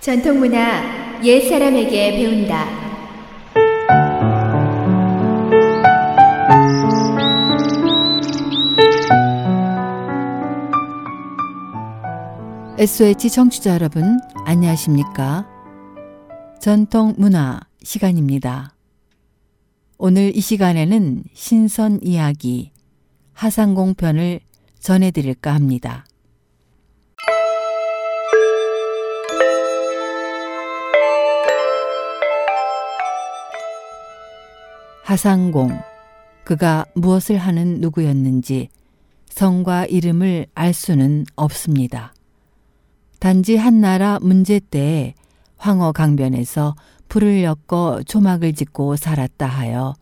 전통문화 옛 사람에게 배운다. SOH 청취자 여러분, 안녕하십니까? 전통문화 시간입니다. 오늘 이 시간에는 신선 이야기 하상공 편을 전해드릴까 합니다. 하상공, 그가 무엇을 하는 누구였는지 성과 이름을 알 수는 없습니다. 단지 한나라 문제 때에 황허 강변에서 불을 엮어 조막을 짓고 살았다 하여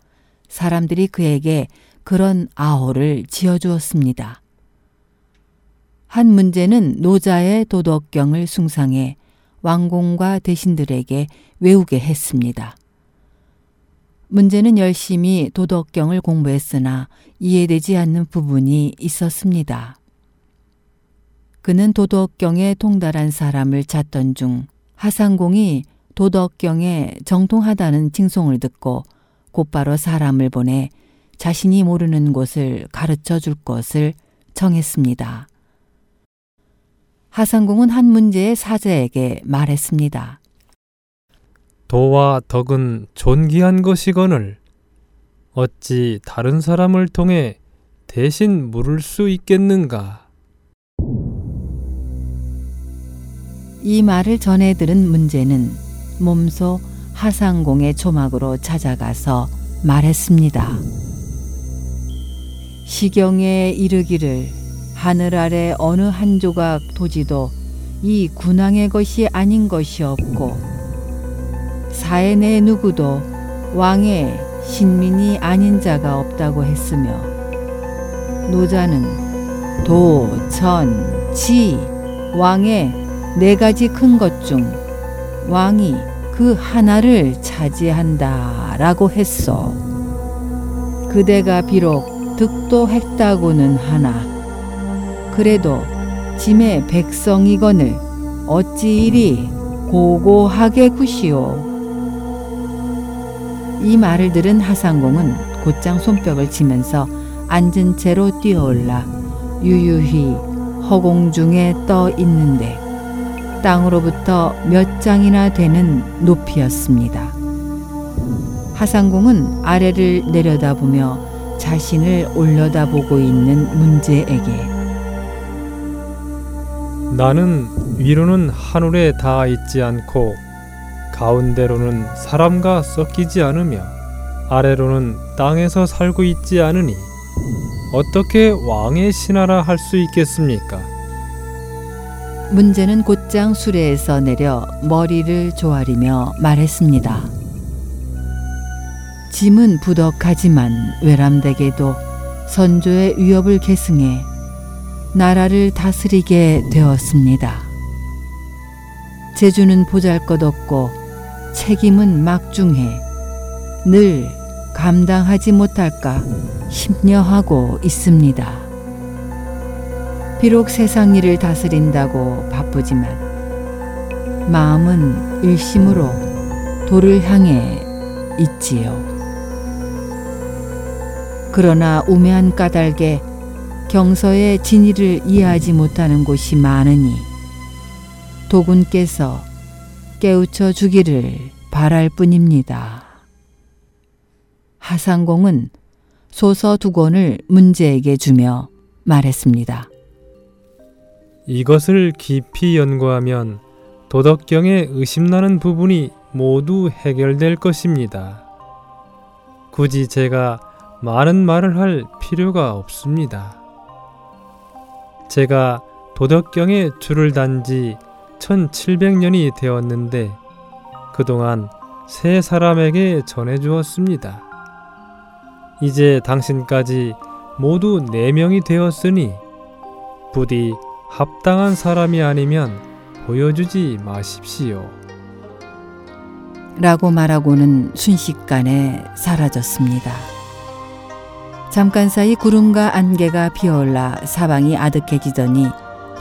사람들이 그에게 그런 아호를 지어주었습니다. 한 문제는 노자의 도덕경을 숭상해 왕공과 대신들에게 외우게 했습니다. 문제는 열심히 도덕경을 공부했으나 이해되지 않는 부분이 있었습니다. 그는 도덕경에 통달한 사람을 찾던 중 하상공이 도덕경에 정통하다는 칭송을 듣고 곧바로 사람을 보내 자신이 모르는 곳을 가르쳐 줄 것을 정했습니다. 하상공은 한 문제의 사제에게 말했습니다. 도와 덕은 존귀한 것이거늘 어찌 다른 사람을 통해 대신 물을 수 있겠는가? 이 말을 전해 들은 문제는 몸소 하상공의 조막으로 찾아가서 말했습니다. 시경에 이르기를 하늘 아래 어느 한 조각 토지도 이 군왕의 것이 아닌 것이 없고 사해 내 누구도 왕의 신민이 아닌 자가 없다고 했으며 노자는 도, 전, 지, 왕의 네 가지 큰 것 중 왕이 그 하나를 차지한다 라고 했소. 그대가 비록 득도 했다고는 하나 그래도 짐의 백성이거늘 어찌 이리 고고하게 구시오. 이 말을 들은 하상공은 곧장 손뼉을 치면서 앉은 채로 뛰어올라 유유히 허공 중에 떠 있는데 땅으로부터 몇 장이나 되는 높이였습니다. 하상공은 아래를 내려다보며 자신을 올려다보고 있는 문제에게 나는 위로는 하늘에 닿아 있지 않고 가운데로는 사람과 섞이지 않으며 아래로는 땅에서 살고 있지 않으니 어떻게 왕의 신하라 할 수 있겠습니까? 문제는 곧장 수레에서 내려 머리를 조아리며 말했습니다. 짐은 부덕하지만 외람되게도 선조의 위협을 계승해 나라를 다스리게 되었습니다. 재주는 보잘것없고 책임은 막중해 늘 감당하지 못할까 심려하고 있습니다. 비록 세상 일을 다스린다고 바쁘지만 마음은 일심으로 도를 향해 있지요. 그러나 우매한 까닭에 경서의 진리를 이해하지 못하는 곳이 많으니 도군께서 깨우쳐 주기를 바랄 뿐입니다. 하상공은 소서 두 권을 문제에게 주며 말했습니다. 이것을 깊이 연구하면 도덕경에 의심나는 부분이 모두 해결될 것입니다. 굳이 제가 많은 말을 할 필요가 없습니다. 제가 도덕경에 줄을 단지 1700년이 되었는데 그동안 세 사람에게 전해 주었습니다. 이제 당신까지 모두 네 명이 되었으니 부디 합당한 사람이 아니면 보여주지 마십시오. 라고 말하고는 순식간에 사라졌습니다. 잠깐 사이 구름과 안개가 피어올라 사방이 아득해지더니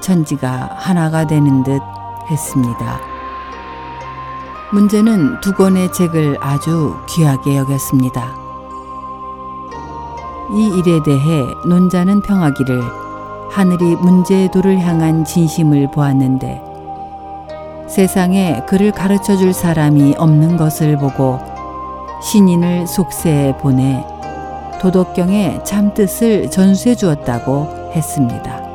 천지가 하나가 되는 듯 했습니다. 문제는 두 권의 책을 아주 귀하게 여겼습니다. 이 일에 대해 논자는 평하기를 하늘이 문제의 도를 향한 진심을 보았는데 세상에 그를 가르쳐 줄 사람이 없는 것을 보고 신인을 속세에 보내 도덕경의 참뜻을 전수해 주었다고 했습니다.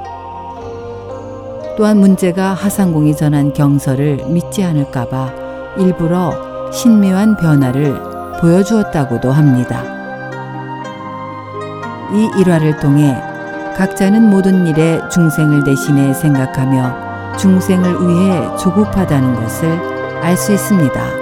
또한 문제가 하상공이 전한 경서를 믿지 않을까봐 일부러 신묘한 변화를 보여주었다고도 합니다. 이 일화를 통해 각자는 모든 일에 중생을 대신해 생각하며 중생을 위해 조급하다는 것을 알 수 있습니다.